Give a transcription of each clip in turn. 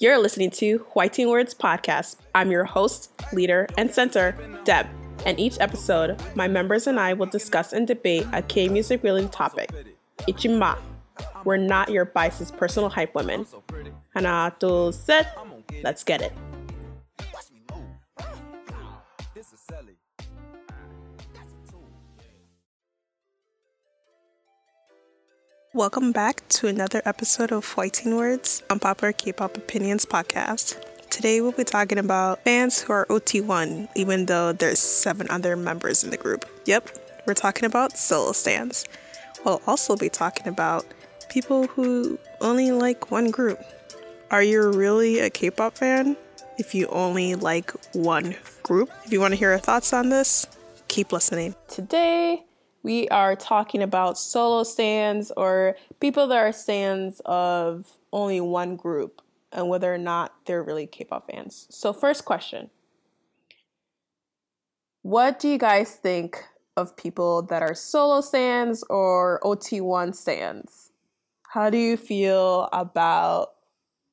You're listening to Hwaiting Words Podcast. I'm your host, leader, and center, Deb. And each episode, my members and I will discuss and debate a K music related topic. Ichima. We're not your biased personal hype women. Hana, two, set. Let's get it. Welcome back to another episode of Hwaiting Words, Unpopular K-pop Opinions podcast. Today we'll be talking about fans who are OT1, even though there's seven other members in the group. Yep, we're talking about solo stands. We'll also be talking about people who only like one group. Are you really a K-pop fan if you only like one group? If you want to hear our thoughts on this, keep listening. Today we are talking about solo stands or people that are stands of only one group and whether or not they're really K-pop fans. So first question. What do you guys think of people that are solo stands or OT1 stands? How do you feel about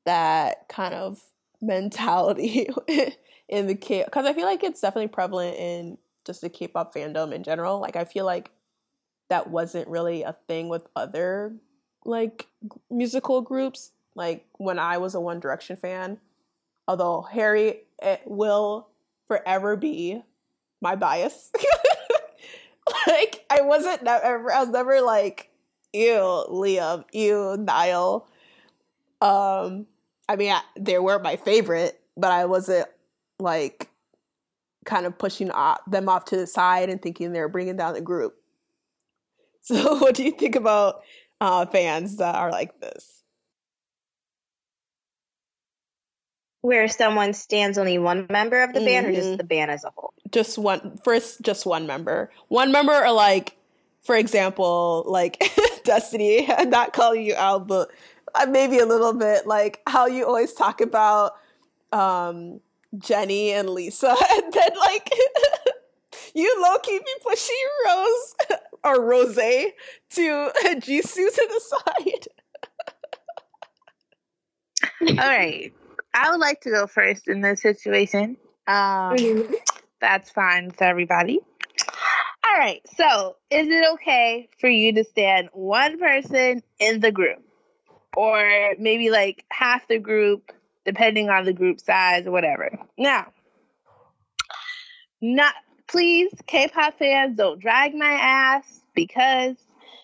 that kind of mentality in the K because I feel like it's definitely prevalent in just the K-pop fandom in general. Like I feel like that wasn't really a thing with other like musical groups. Like when I was a One Direction fan, although Harry it will forever be my bias. like I wasn't never I was never like ew Liam, ew Niall. Um I mean I, they were my favorite, but I wasn't like kind of pushing them off to the side and thinking they were bringing down the group. So, what do you think about uh, fans that are like this? Where someone stands only one member of the mm-hmm. band, or just mm-hmm. the band as a whole? Just one. First, just one member. One member, or like, for example, like Destiny. I'm not calling you out, but uh, maybe a little bit like how you always talk about um, Jennie and Lisa, and then like you low key be pushing Rose or Rose to Jisoo to the side. All right. I would like to go first in this situation. Um, that's fine with everybody. All right. So, is it okay for you to stand one person in the group? Or maybe like half the group, depending on the group size or whatever. Now, not please, K-pop fans, don't drag my ass because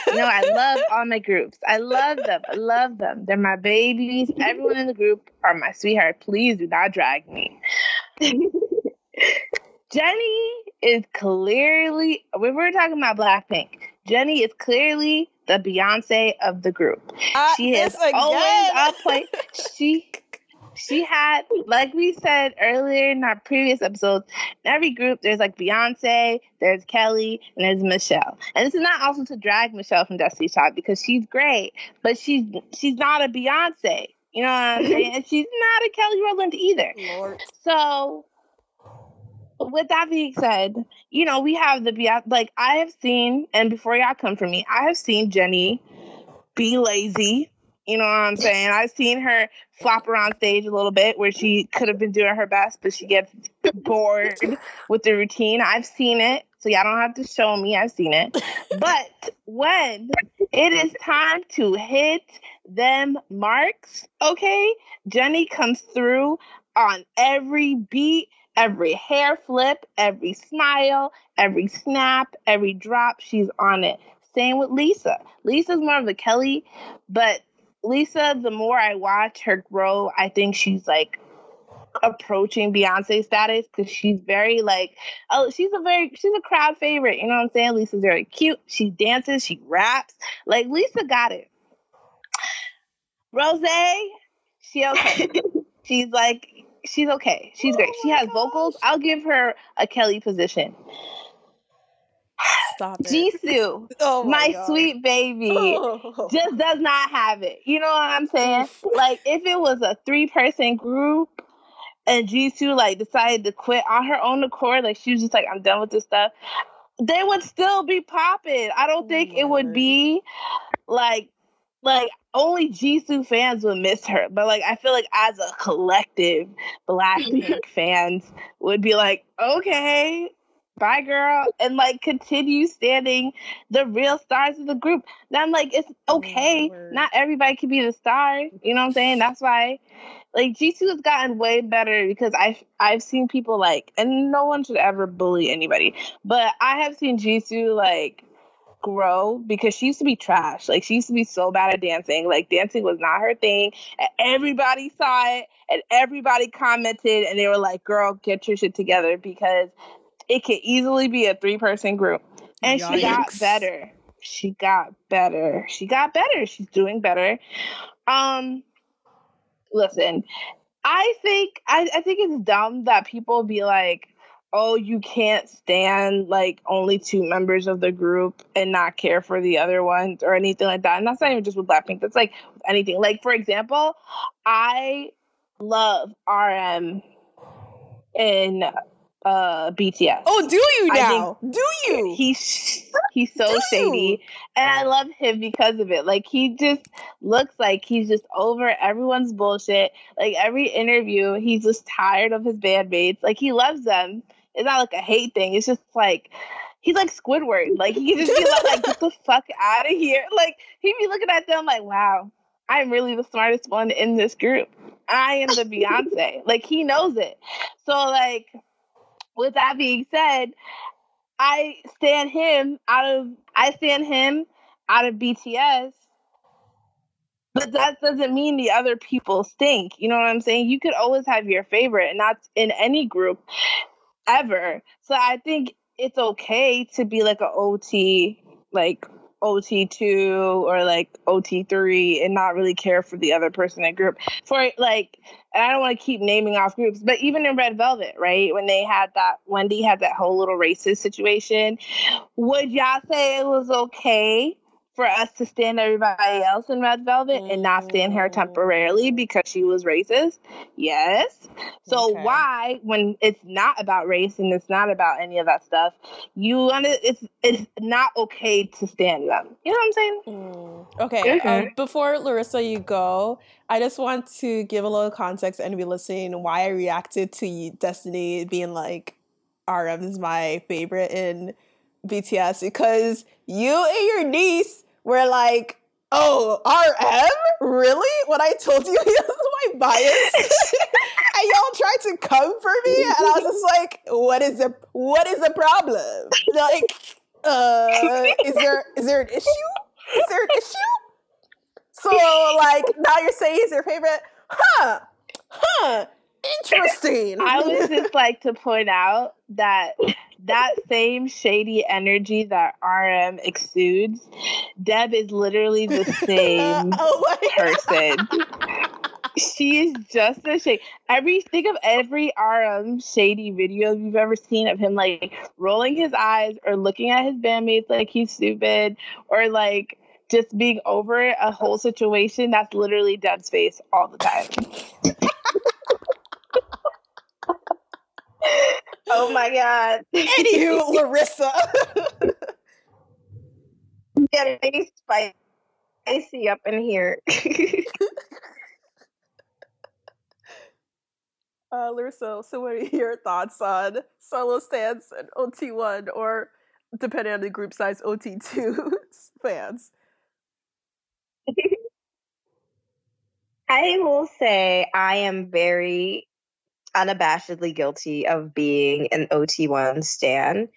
you know I love all my groups. I love them. I love them. They're my babies. Everyone in the group are my sweetheart. Please do not drag me. Jenny is clearly. We were talking about Blackpink. Jenny is clearly the Beyonce of the group. Uh, she is always on point. She she had, like we said earlier in our previous episodes, in every group there's like Beyonce, there's Kelly, and there's Michelle. And this is not also to drag Michelle from Destiny's Child because she's great, but she's she's not a Beyonce. You know what I'm saying? and she's not a Kelly Rowland either. Lord. So with that being said, you know, we have the Beyonce like I have seen, and before y'all come for me, I have seen Jenny be lazy you know what I'm saying? I've seen her flop around stage a little bit where she could have been doing her best, but she gets bored with the routine. I've seen it. So y'all don't have to show me. I've seen it. But when it is time to hit them marks, okay, Jenny comes through on every beat, every hair flip, every smile, every snap, every drop. She's on it. Same with Lisa. Lisa's more of a Kelly, but Lisa, the more I watch her grow, I think she's like approaching Beyonce status because she's very like oh she's a very she's a crowd favorite. You know what I'm saying? Lisa's very cute. She dances, she raps. Like Lisa got it. Rose, she okay. she's like she's okay. She's great. She oh has vocals. I'll give her a Kelly position. Stop it. Jisoo, oh my, my sweet baby, oh. just does not have it. You know what I'm saying? like if it was a three person group and Jisoo like decided to quit on her own accord, like she was just like, I'm done with this stuff, they would still be popping. I don't think it would be like like only Jisoo fans would miss her, but like I feel like as a collective, Blackpink fans would be like, okay, bye girl, and like continue standing the real stars of the group. Now I'm like, it's oh, okay. Not everybody can be the star. You know what I'm saying? That's why like Jisoo has gotten way better because I've I've seen people like and no one should ever bully anybody, but I have seen Jisoo like grow because she used to be trash. Like she used to be so bad at dancing. Like dancing was not her thing. And everybody saw it and everybody commented and they were like, "Girl, get your shit together because it could easily be a three-person group." And Yikes. she got better. She got better. She got better. She's doing better. Um listen, I think I, I think it's dumb that people be like, oh, you can't stand like only two members of the group and not care for the other ones or anything like that. And that's not even just with Blackpink. That's like anything. Like for example, I love RM in uh BTS. Oh, do you now? Do you? He's he's so do shady. You? And I love him because of it. Like he just looks like he's just over everyone's bullshit. Like every interview, he's just tired of his bandmates. Like he loves them. It's not like a hate thing. It's just like he's like Squidward. Like he can just be like, like get the fuck out of here. Like he'd be looking at them like, wow, I'm really the smartest one in this group. I am the Beyonce. like he knows it. So like with that being said, I stand him out of I stand him out of BTS. But that doesn't mean the other people stink. You know what I'm saying? You could always have your favorite, and that's in any group ever. So I think it's okay to be like a OT, like OT2 or like OT3 and not really care for the other person in group. For like, and I don't want to keep naming off groups, but even in Red Velvet, right? When they had that, Wendy had that whole little racist situation, would y'all say it was okay for us to stand everybody else in Red Velvet mm. and not stand her temporarily because she was racist? Yes. So okay. why, when it's not about race and it's not about any of that stuff, you want to? It's it's not okay to stand them. You know what I'm saying? Mm. Okay. Um, before Larissa, you go. I just want to give a little context and be listening why I reacted to Destiny being like, RM is my favorite in BTS because you and your niece were like, oh, RM? Really? When I told you he was my bias? and y'all tried to come for me, and I was just like, what is the what is the problem? Like, uh, is there is there an issue? Is there an issue? So like now you're saying he's your favorite? Huh. Huh. Interesting. I would just like to point out that that same shady energy that RM exudes, Deb is literally the same oh person. she is just a shady. Every think of every RM shady video you've ever seen of him like rolling his eyes or looking at his bandmates like he's stupid or like just being over a whole situation. That's literally Deb's face all the time. Oh my god. Anywho, Larissa. Getting spicy up in here. uh, Larissa, so what are your thoughts on solo stance and OT1 or depending on the group size OT2 fans? I will say I am very unabashedly guilty of being an OT1 stan.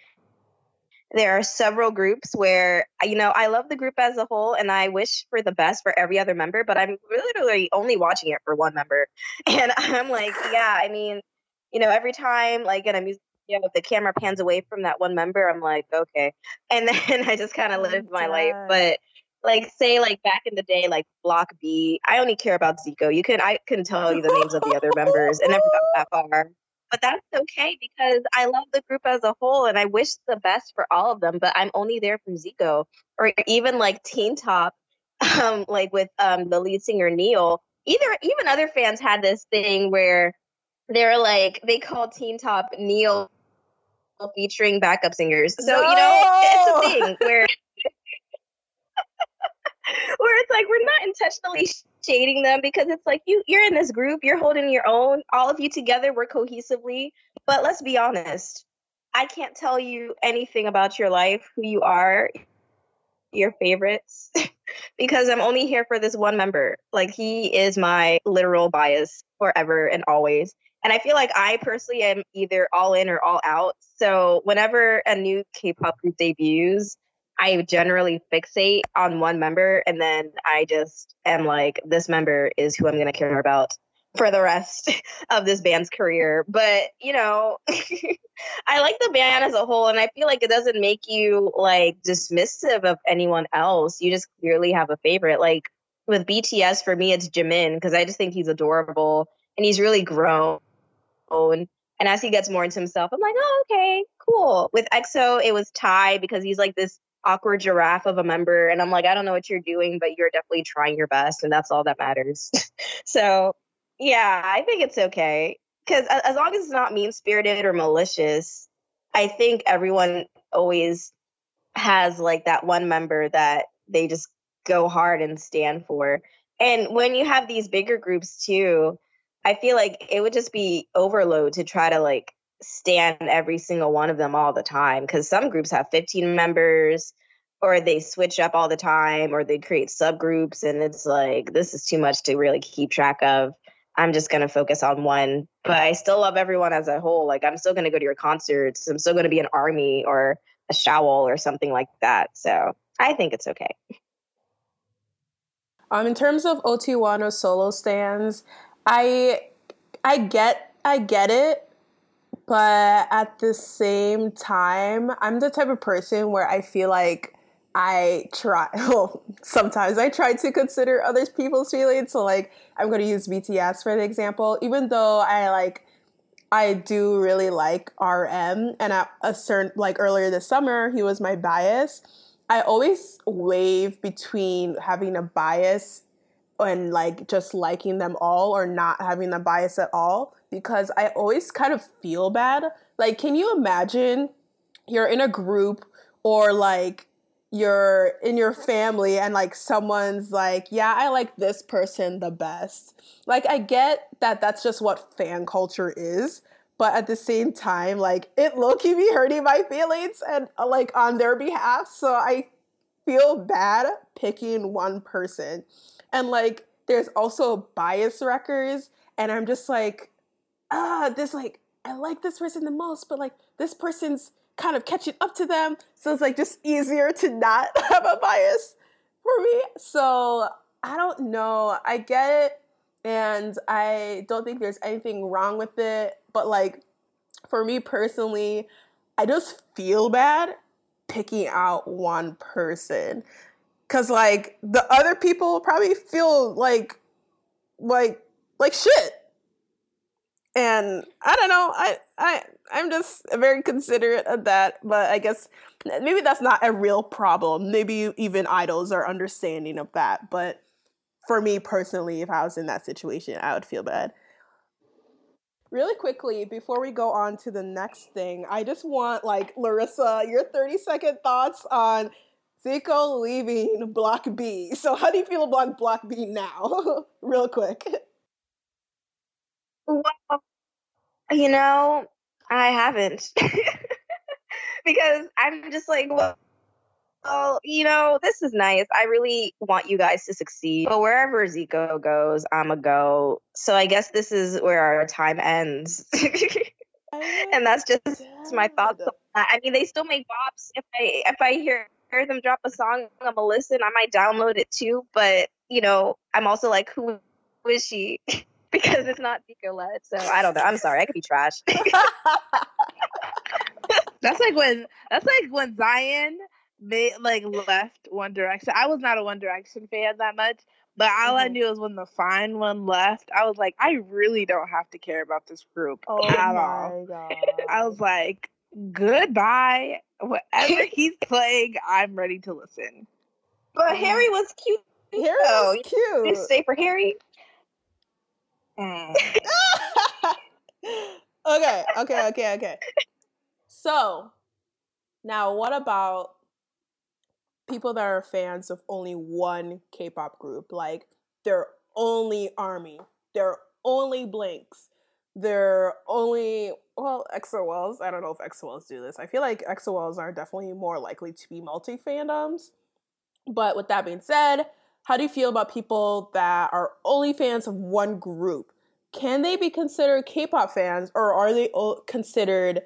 There are several groups where, you know, I love the group as a whole and I wish for the best for every other member, but I'm literally only watching it for one member. And I'm like, yeah, I mean, you know, every time like in a music you know, if the camera pans away from that one member, I'm like, okay. And then I just kind of live my life. But like say like back in the day like block b i only care about zico. You can i couldn't tell you the names of the other members and never got that far. But that's okay because i love the group as a whole and i wish the best for all of them but i'm only there for zico. Or even like teen top um like with um the lead singer niel. Either even other fans had this thing where they're like they call teen top niel featuring backup singers. So no! you know it's a thing where where it's like we're not intentionally shading them because it's like you you're in this group, you're holding your own, all of you together we're cohesively. But let's be honest, I can't tell you anything about your life, who you are, your favorites, because I'm only here for this one member. Like he is my literal bias forever and always. And I feel like I personally am either all in or all out. So whenever a new K-pop group debuts, I generally fixate on one member and then I just am like, this member is who I'm going to care about for the rest of this band's career. But, you know, I like the band as a whole and I feel like it doesn't make you like dismissive of anyone else. You just clearly have a favorite. Like with BTS, for me, it's Jimin because I just think he's adorable and he's really grown. And as he gets more into himself, I'm like, oh, okay, cool. With EXO, it was Ty because he's like this awkward giraffe of a member and i'm like i don't know what you're doing but you're definitely trying your best and that's all that matters. So yeah i think it's okay because as long as it's not mean spirited or malicious i think everyone always has like that one member that they just go hard and stand for. And when you have these bigger groups too i feel like it would just be overload to try to like stand every single one of them all the time because some groups have 15 members or they switch up all the time or they create subgroups and it's like this is too much to really keep track of. I'm just going to focus on one but i still love everyone as a whole like i'm still going to go to your concerts i'm still going to be an army or a shawol or something like that so i think it's okay. Um in terms of ot1 solo stands i i get i get it but at the same time, I'm the type of person where I feel like I try, well, sometimes I try to consider other people's feelings. So, like, I'm going to use BTS for the example, even though I like, I do really like RM, and at a certain, like earlier this summer, he was my bias. I always wave between having a bias and like just liking them all or not having a bias at all because I always kind of feel bad. Like, can you imagine you're in a group or like you're in your family and like someone's like, yeah, I like this person the best. Like, I get that that's just what fan culture is. But at the same time, like it low key be hurting my feelings and uh, like on their behalf. So I feel bad picking one person. And like there's also bias records, And I'm just like, ah, this like I like this person the most, but like this person's kind of catching up to them, so it's like just easier to not have a bias for me. So I don't know. I get it, and I don't think there's anything wrong with it. But like for me personally, I just feel bad picking out one person because like the other people probably feel like like like shit and I don't know. I I I'm just very considerate of that, but I guess maybe that's not a real problem. Maybe even idols are understanding of that, but for me personally, if I was in that situation, I would feel bad. Really quickly, before we go on to the next thing, I just want like Larissa, your 30 second thoughts on Zico leaving Block B. So how do you feel about Block B now? Real quick. Well, you know, I haven't. because I'm just like, well, well, you know, this is nice. I really want you guys to succeed. But wherever Zico goes, I'm a go. So I guess this is where our time ends. Oh and that's just my thoughts. on that. I mean, they still make bops. If I if I hear hear them drop a song, I'm gonna listen. I might download it too. But you know, I'm also like, who is she? because it's not Zico led. So I don't know. I'm sorry. I could be trash. that's like when that's like when Zayn made like left One Direction. I was not a One Direction fan that much, but all mm-hmm. I knew was when the fine one left, I was like, I really don't have to care about this group oh at all. God. I was like, goodbye. Whatever he's playing, I'm ready to listen. But Harry was cute. Harry was cute. Did you stay for Harry? Mm. okay, okay, okay, okay. So, now what about people that are fans of only one K-pop group, like they're only Army, they're only Blinks, they're only well EXO-Ls. I don't know if EXO-Ls do this. I feel like EXO-Ls are definitely more likely to be multi fandoms. But with that being said, how do you feel about people that are only fans of one group? Can they be considered K-pop fans, or are they considered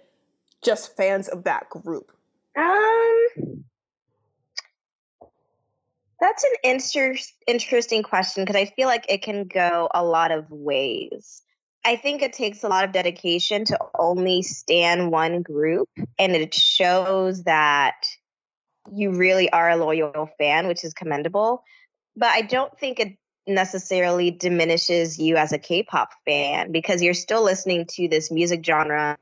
just fans of that group? Um, that's an inter- interesting question because I feel like it can go a lot of ways. I think it takes a lot of dedication to only stand one group, and it shows that you really are a loyal fan, which is commendable. But I don't think it necessarily diminishes you as a K-pop fan because you're still listening to this music genre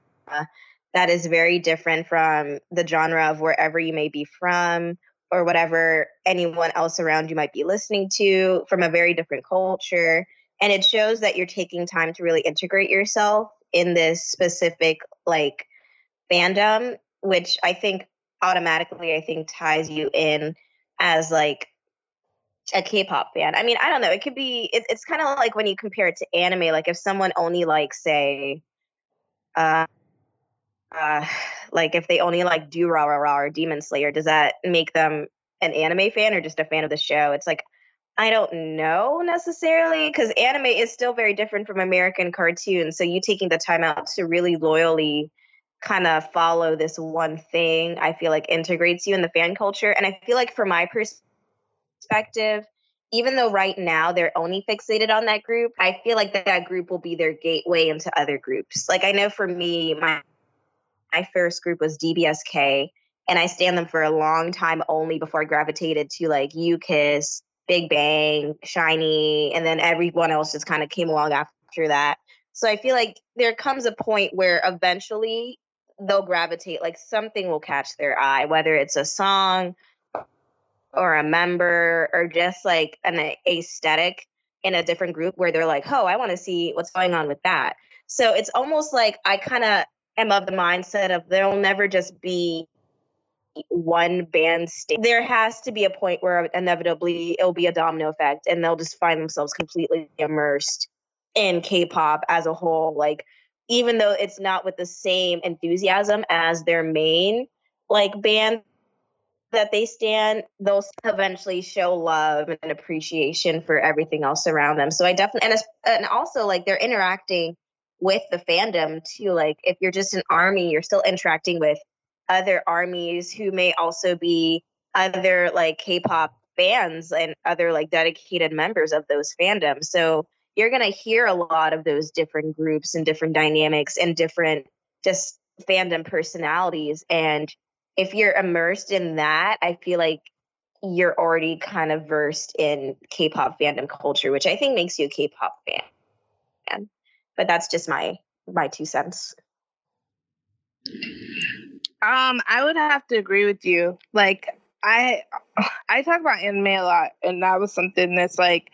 that is very different from the genre of wherever you may be from or whatever anyone else around you might be listening to from a very different culture. And it shows that you're taking time to really integrate yourself in this specific like fandom which i think automatically i think ties you in as like a k-pop fan i mean i don't know it could be it, it's kind of like when you compare it to anime like if someone only like say uh uh like if they only like Durarara or demon slayer does that make them an anime fan or just a fan of the show it's like I don't know necessarily because anime is still very different from American cartoons. So you taking the time out to really loyally kind of follow this one thing, I feel like integrates you in the fan culture. And I feel like for my perspective, even though right now they're only fixated on that group, I feel like that, that group will be their gateway into other groups. Like I know for me, my my first group was DBSK, and I stand them for a long time only before I gravitated to like U-KISS Big Bang, SHINee, and then everyone else just kind of came along after that. So I feel like there comes a point where eventually they'll gravitate, like something will catch their eye, whether it's a song or a member or just like an aesthetic in a different group where they're like, oh, I want to see what's going on with that. So it's almost like I kind of am of the mindset of there'll never just be one band state, there has to be a point where inevitably it'll be a domino effect and they'll just find themselves completely immersed in K-pop as a whole. Like even though it's not with the same enthusiasm as their main like band that they stand, they'll eventually show love and appreciation for everything else around them. So I definitely and and also like they're interacting with the fandom too. Like if you're just an army, you're still interacting with other armies who may also be other like K-pop fans and other like dedicated members of those fandoms. So you're going to hear a lot of those different groups and different dynamics and different just fandom personalities and if you're immersed in that, I feel like you're already kind of versed in K-pop fandom culture, which I think makes you a K-pop fan. But that's just my my two cents. Um, I would have to agree with you. Like I I talk about anime a lot, and that was something that's like,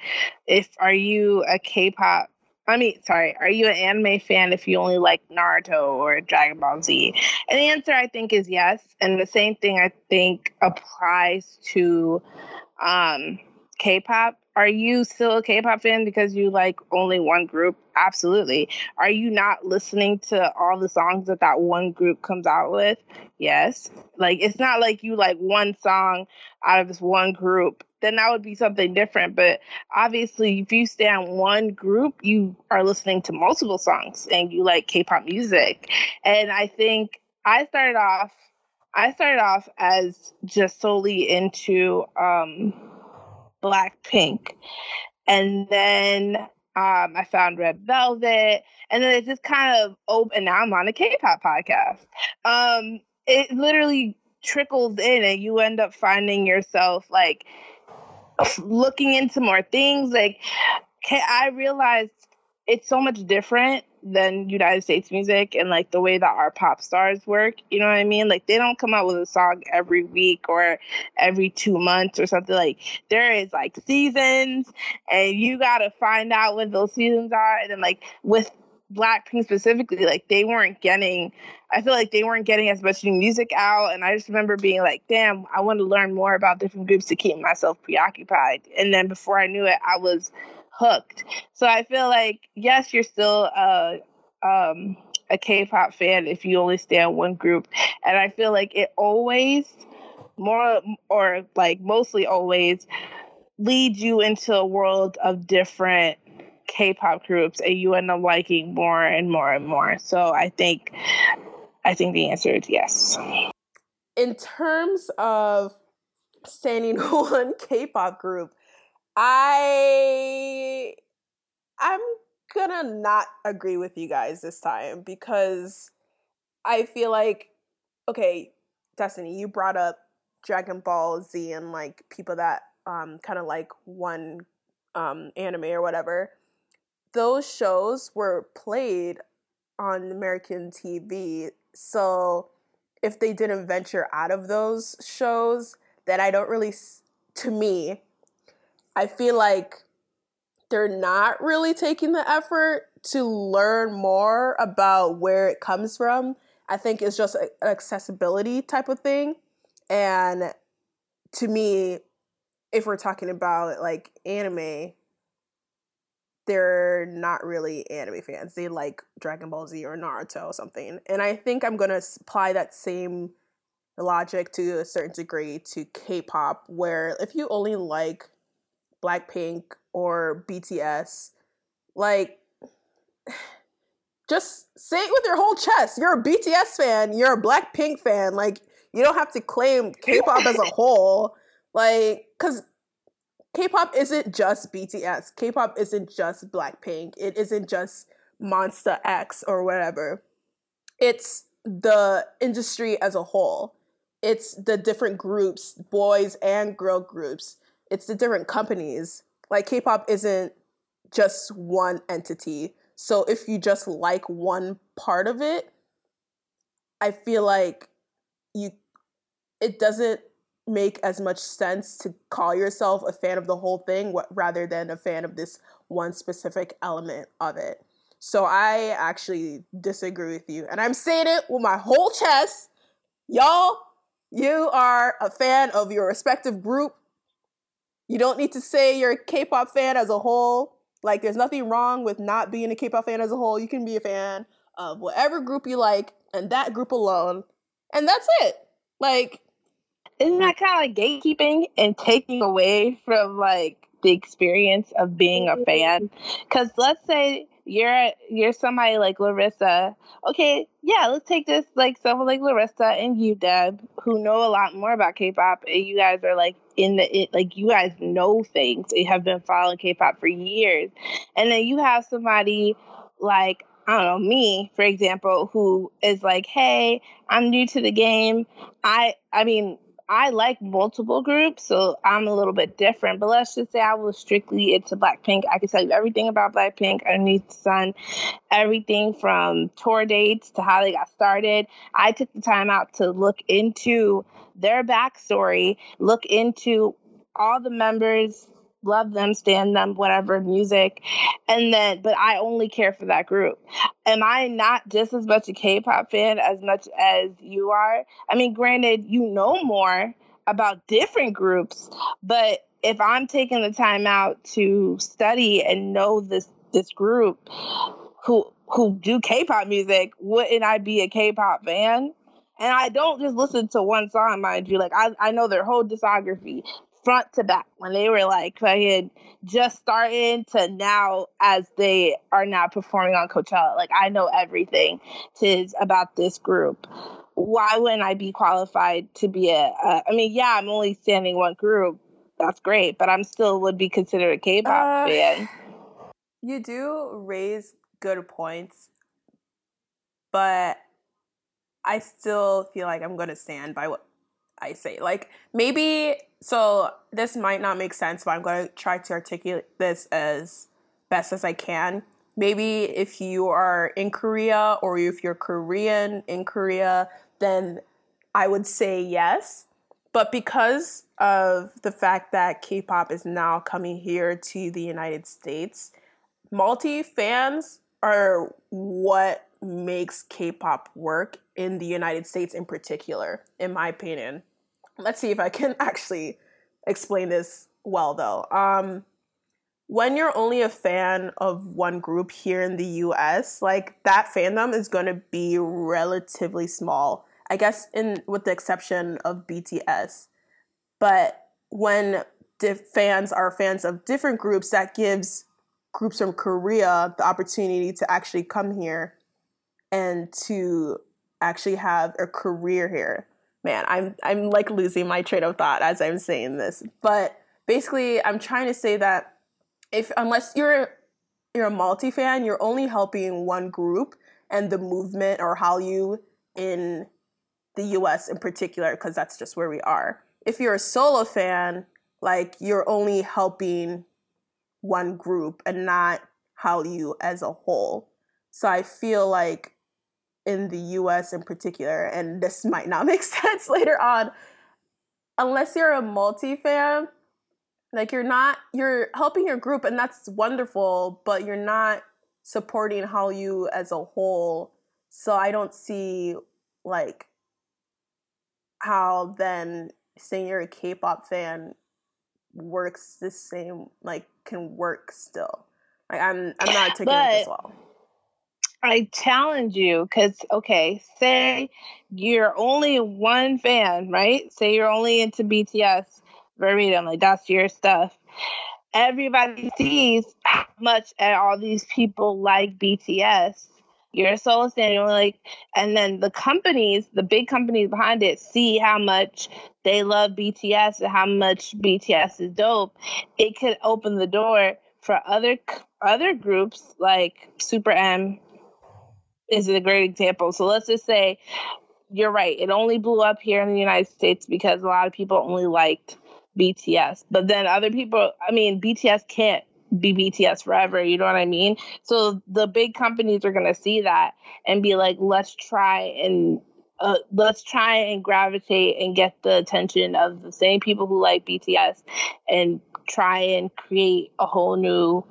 if are you a K-pop? I mean, sorry, are you an anime fan if you only like Naruto or Dragon Ball Z? And the answer I think is yes. And the same thing I think applies to um, K-pop are you still a K-pop fan because you like only one group? Absolutely. Are you not listening to all the songs that that one group comes out with? Yes. Like it's not like you like one song out of this one group. Then that would be something different. But obviously, if you stay on one group, you are listening to multiple songs and you like K-pop music. And I think I started off. I started off as just solely into um Blackpink. And then um, I found Red Velvet, and then it just kind of opened. And now I'm on a K-pop podcast. Um, it literally trickles in, and you end up finding yourself like looking into more things. Like, I realized it's so much different than United States music and like the way that our pop stars work. You know what I mean? Like they don't come out with a song every week or every two months or something. Like there is like seasons, and you gotta find out when those seasons are. And then like with Blackpink specifically, like they weren't getting, I feel like they weren't getting as much new music out. And I just remember being like, damn, I want to learn more about different groups to keep myself preoccupied. And then before I knew it, I was hooked. So I feel like, yes, you're still a, um, a K-pop fan if you only stay on one group. And I feel like it always, more or like mostly always, leads you into a world of different K-pop groups and you end up liking more and more and more. So I think I think the answer is yes. In terms of standing one K-pop group, I I'm gonna not agree with you guys this time because I feel like okay, Destiny, you brought up Dragon Ball Z and like people that um kind of like one um anime or whatever those shows were played on American TV. So if they didn't venture out of those shows, then I don't really, to me, I feel like they're not really taking the effort to learn more about where it comes from. I think it's just an accessibility type of thing. And to me, if we're talking about like anime, they're not really anime fans. They like Dragon Ball Z or Naruto or something. And I think I'm going to apply that same logic to a certain degree to K-pop where if you only like Blackpink or BTS, like just say it with your whole chest. You're a BTS fan, you're a Blackpink fan. Like you don't have to claim K-pop as a whole. Like cuz K-pop isn't just BTS. K-pop isn't just Blackpink. It isn't just Monsta X or whatever. It's the industry as a whole. It's the different groups, boys and girl groups. It's the different companies. Like K-pop isn't just one entity. So if you just like one part of it, I feel like you it doesn't make as much sense to call yourself a fan of the whole thing rather than a fan of this one specific element of it. So I actually disagree with you. And I'm saying it with my whole chest. Y'all, you are a fan of your respective group. You don't need to say you're a K-pop fan as a whole. Like there's nothing wrong with not being a K-pop fan as a whole. You can be a fan of whatever group you like and that group alone. And that's it. Like isn't that kind of like gatekeeping and taking away from like the experience of being a fan? Because let's say you're you're somebody like Larissa. Okay, yeah, let's take this like someone like Larissa and you, Deb, who know a lot more about K-pop, and you guys are like in the it, like you guys know things. You have been following K-pop for years, and then you have somebody like I don't know, me, for example, who is like, hey, I'm new to the game. I I mean, I like multiple groups, so I'm a little bit different. But let's just say I was strictly into Blackpink. I can tell you everything about Blackpink underneath the sun, everything from tour dates to how they got started. I took the time out to look into their backstory, look into all the members love them, stand them, whatever music. And then, but I only care for that group. Am I not just as much a K pop fan as much as you are? I mean, granted, you know more about different groups, but if I'm taking the time out to study and know this this group who who do K-pop music, wouldn't I be a K-pop fan? And I don't just listen to one song, mind you. Like I, I know their whole discography front to back when they were like fucking just starting to now as they are now performing on Coachella. Like I know everything to about this group. Why wouldn't I be qualified to be a, a? I mean, yeah, I'm only standing one group. That's great, but I'm still would be considered a K-pop uh, fan. You do raise good points, but I still feel like I'm going to stand by what I say. Like maybe so this might not make sense, but I'm going to try to articulate this as best as I can. Maybe if you are in Korea or if you're Korean in Korea, then I would say yes. But because of the fact that K-pop is now coming here to the United States, multi fans are what makes K-pop work in the United States in particular, in my opinion. Let's see if I can actually explain this well though. Um when you're only a fan of one group here in the US, like that fandom is going to be relatively small. I guess in with the exception of BTS. But when fans are fans of different groups, that gives groups from Korea the opportunity to actually come here and to actually have a career here. Man, I'm I'm like losing my train of thought as I'm saying this. But basically, I'm trying to say that if unless you're you're a multi fan, you're only helping one group and the movement or Hallyu in the US in particular, because that's just where we are. If you're a solo fan, like you're only helping one group and not Hallyu as a whole. So I feel like in the US in particular, and this might not make sense later on, unless you're a multi fam, like you're not you're helping your group and that's wonderful, but you're not supporting Hallyu as a whole. So I don't see like how then saying you're a K-pop fan works the same like can work still. Like I'm I'm not taking but, it as well. I challenge you because okay, say you're only one fan, right? Say you're only into BTS verbatim, like that's your stuff. Everybody sees how much eh, all these people like BTS you're a solo stand, like, and then the companies, the big companies behind it, see how much they love BTS and how much BTS is dope. It could open the door for other other groups like Super M is a great example. So let's just say you're right. It only blew up here in the United States because a lot of people only liked BTS. But then other people, I mean, BTS can't be BTS forever. You know what I mean? So the big companies are going to see that and be like, let's try and uh, let's try and gravitate and get the attention of the same people who like BTS and try and create a whole new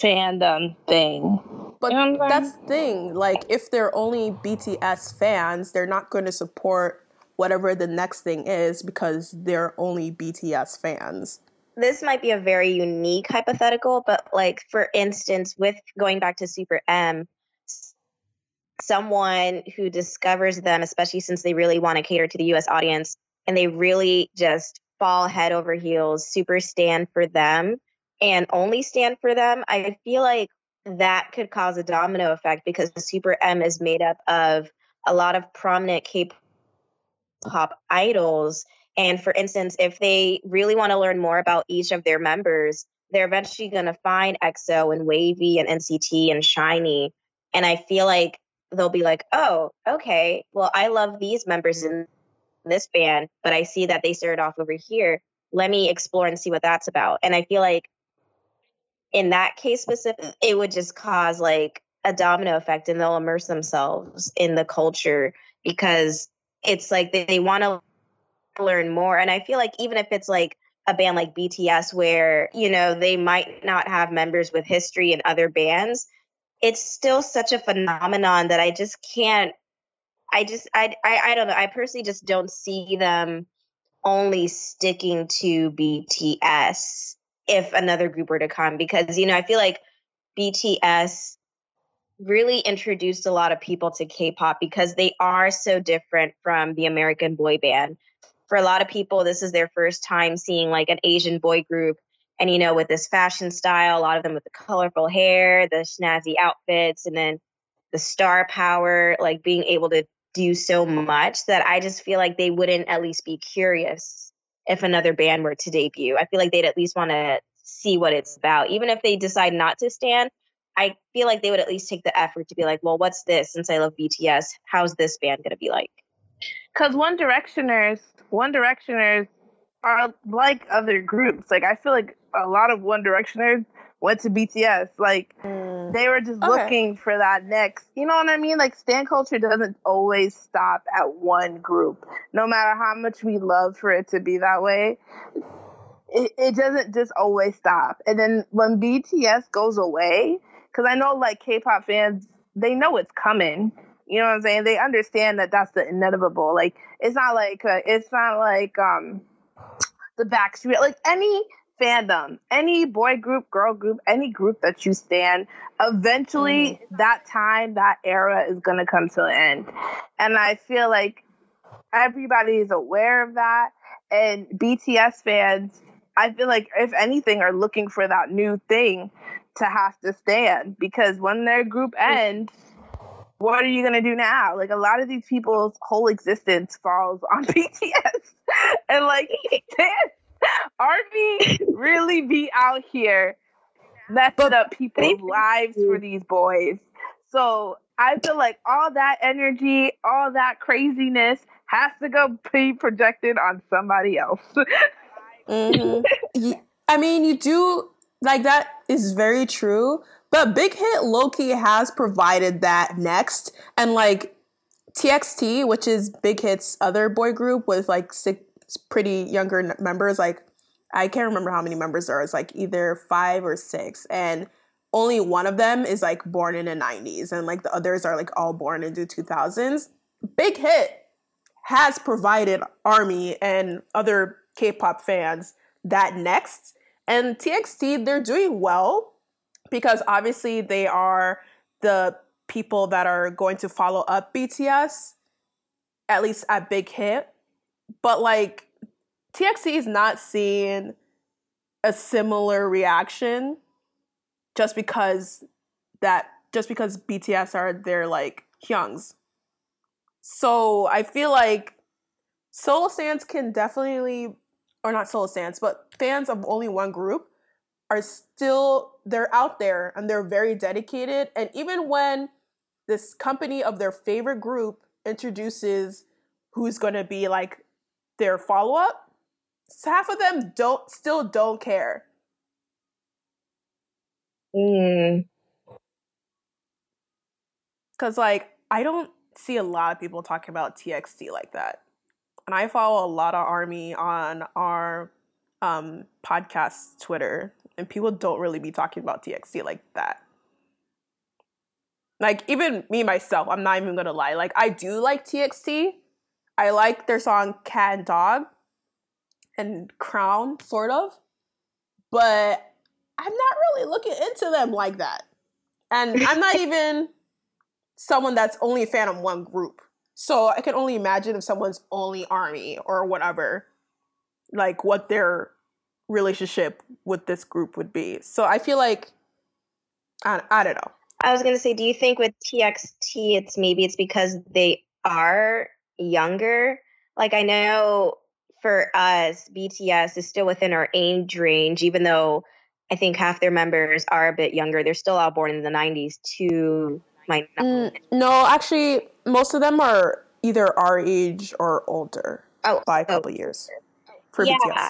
fandom thing. But you know that's the thing. Like, if they're only BTS fans, they're not going to support whatever the next thing is because they're only BTS fans this might be a very unique hypothetical, but like for instance, with going back to Super M, someone who discovers them, especially since they really want to cater to the US audience and they really just fall head over heels, super stand for them and only stand for them, I feel like that could cause a domino effect because Super M is made up of a lot of prominent K pop idols and for instance, if they really want to learn more about each of their members, they're eventually going to find EXO and WayV and NCT and SHINee. And I feel like they'll be like, oh, okay, well, I love these members in this band, but I see that they started off over here. Let me explore and see what that's about. And I feel like in that case specific, it would just cause like a domino effect and they'll immerse themselves in the culture because it's like they, they want to learn more. And I feel like even if it's like a band like BTS, where, you know, they might not have members with history in other bands, it's still such a phenomenon that I just can't. I just, I, I, I don't know. I personally just don't see them only sticking to BTS if another group were to come because, you know, I feel like BTS really introduced a lot of people to K-pop because they are so different from the American boy band for a lot of people, this is their first time seeing like an Asian boy group. And, you know, with this fashion style, a lot of them with the colorful hair, the snazzy outfits, and then the star power, like being able to do so much that I just feel like they wouldn't at least be curious if another band were to debut. I feel like they'd at least want to see what it's about. Even if they decide not to stand, I feel like they would at least take the effort to be like, well, what's this? Since I love BTS, how's this band going to be like? Because One Directioners one Directioners are like other groups. Like I feel like a lot of One Directioners went to BTS. Like mm. they were just okay. looking for that next. You know what I mean? Like stan culture doesn't always stop at one group. No matter how much we love for it to be that way, it, it doesn't just always stop. And then when BTS goes away, because I know like K-pop fans, they know it's coming. You know what I'm saying? They understand that that's the inevitable. Like it's not like uh, it's not like um the Backstreet like any fandom, any boy group, girl group, any group that you stand, eventually mm. that time, that era is gonna come to an end. And I feel like everybody is aware of that. And BTS fans, I feel like if anything, are looking for that new thing to have to stand because when their group ends, what are you gonna do now? Like a lot of these people's whole existence falls on BTS, and like Army really be out here messing up people's lives for these boys. So I feel like all that energy, all that craziness has to go be projected on somebody else. mm-hmm. I mean, you do like that is very true, but Big Hit Loki has provided that next, and like TXT, which is Big Hit's other boy group with like six pretty younger members, like I can't remember how many members there is, like either five or six, and only one of them is like born in the 90s, and like the others are like all born into 2000s. Big Hit has provided Army and other K-pop fans that next, and TXT they're doing well because obviously they are the people that are going to follow up BTS, at least at Big Hit. But like TXT is not seeing a similar reaction just because that just because BTS are their like hyungs. So I feel like solo stans can definitely or not solo stans, but fans of only one group are still they're out there and they're very dedicated and even when this company of their favorite group introduces who's going to be like their follow-up half of them don't still don't care. Mm. Cause like I don't see a lot of people talking about TXT like that. And I follow a lot of army on our um, podcast Twitter, and people don't really be talking about TXT like that. Like even me myself, I'm not even gonna lie. Like I do like TXT. I like their song Cat and Dog and Crown, sort of. But I'm not really looking into them like that. And I'm not even someone that's only a fan of one group. So I can only imagine if someone's only army or whatever, like what their relationship with this group would be. So I feel like I, I don't know. I was gonna say, do you think with TXT, it's maybe it's because they are younger? Like I know for us, BTS is still within our age range, even though I think half their members are a bit younger. They're still all born in the 90s to my. Mm, no, actually, most of them are either our age or older oh, by a oh. couple oh. years for yeah. BTS.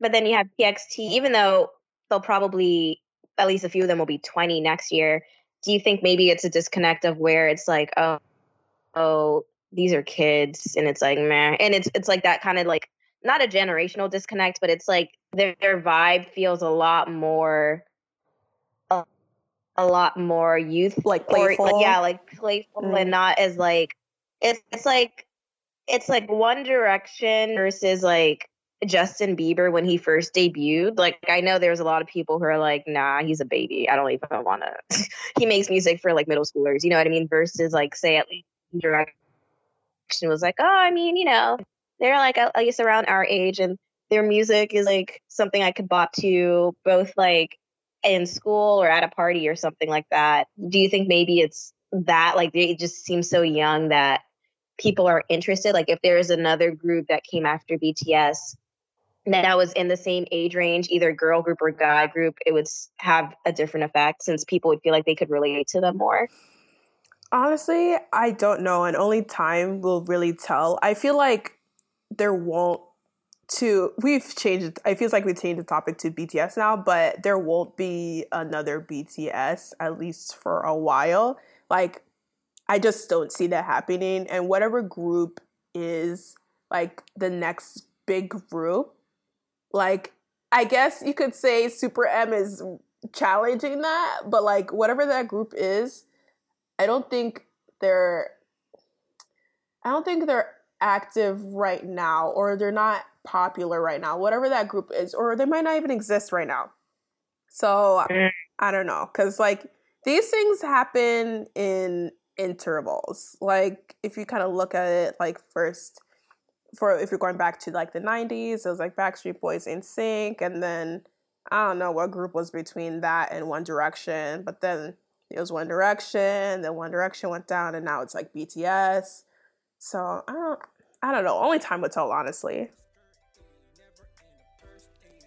But then you have TXT, even though they'll probably, at least a few of them will be 20 next year. Do you think maybe it's a disconnect of where it's like, oh, oh, these are kids and it's like man and it's it's like that kind of like not a generational disconnect but it's like their, their vibe feels a lot more a, a lot more youth like playful. Or, yeah like playful mm. and not as like it's it's like it's like one direction versus like Justin Bieber when he first debuted. Like I know there's a lot of people who are like, nah, he's a baby. I don't even want to. he makes music for like middle schoolers. You know what I mean? Versus like say at least direct was like, oh, I mean, you know, they're like I guess around our age, and their music is like something I could bop to both like in school or at a party or something like that. Do you think maybe it's that like they just seem so young that people are interested? Like if there is another group that came after BTS that was in the same age range, either girl group or guy group, it would have a different effect since people would feel like they could relate to them more. Honestly, I don't know, and only time will really tell. I feel like there won't to we've changed I feels like we changed the topic to BTS now, but there won't be another BTS at least for a while. Like I just don't see that happening and whatever group is like the next big group, like I guess you could say Super M is challenging that, but like whatever that group is, I don't think they're I don't think they're active right now or they're not popular right now. Whatever that group is or they might not even exist right now. So mm. I don't know cuz like these things happen in intervals. Like if you kind of look at it like first for if you're going back to like the 90s, it was like Backstreet Boys and NSYNC and then I don't know what group was between that and One Direction, but then it was One Direction, then One Direction went down and now it's like BTS. So, I don't I don't know, only time will tell honestly.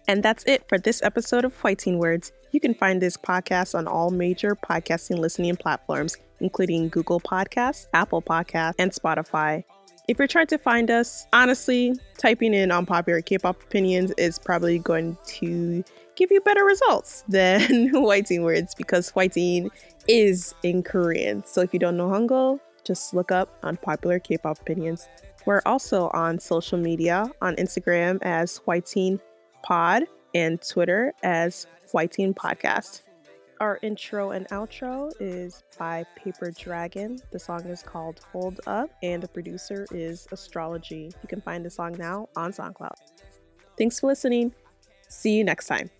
And that's it for this episode of Hwaiting Words. You can find this podcast on all major podcasting listening platforms, including Google Podcasts, Apple Podcasts, and Spotify. If you're trying to find us, honestly, typing in unpopular K-pop opinions is probably going to give you better results than Hwaiting words because Hwaiting is in Korean. So if you don't know Hangul, just look up unpopular K-pop opinions. We're also on social media on Instagram as Hwaiting Pod and Twitter as Hwaiting Podcast. Our intro and outro is by Paper Dragun. The song is called Hold Up, and the producer is Astrology. You can find the song now on SoundCloud. Thanks for listening. See you next time.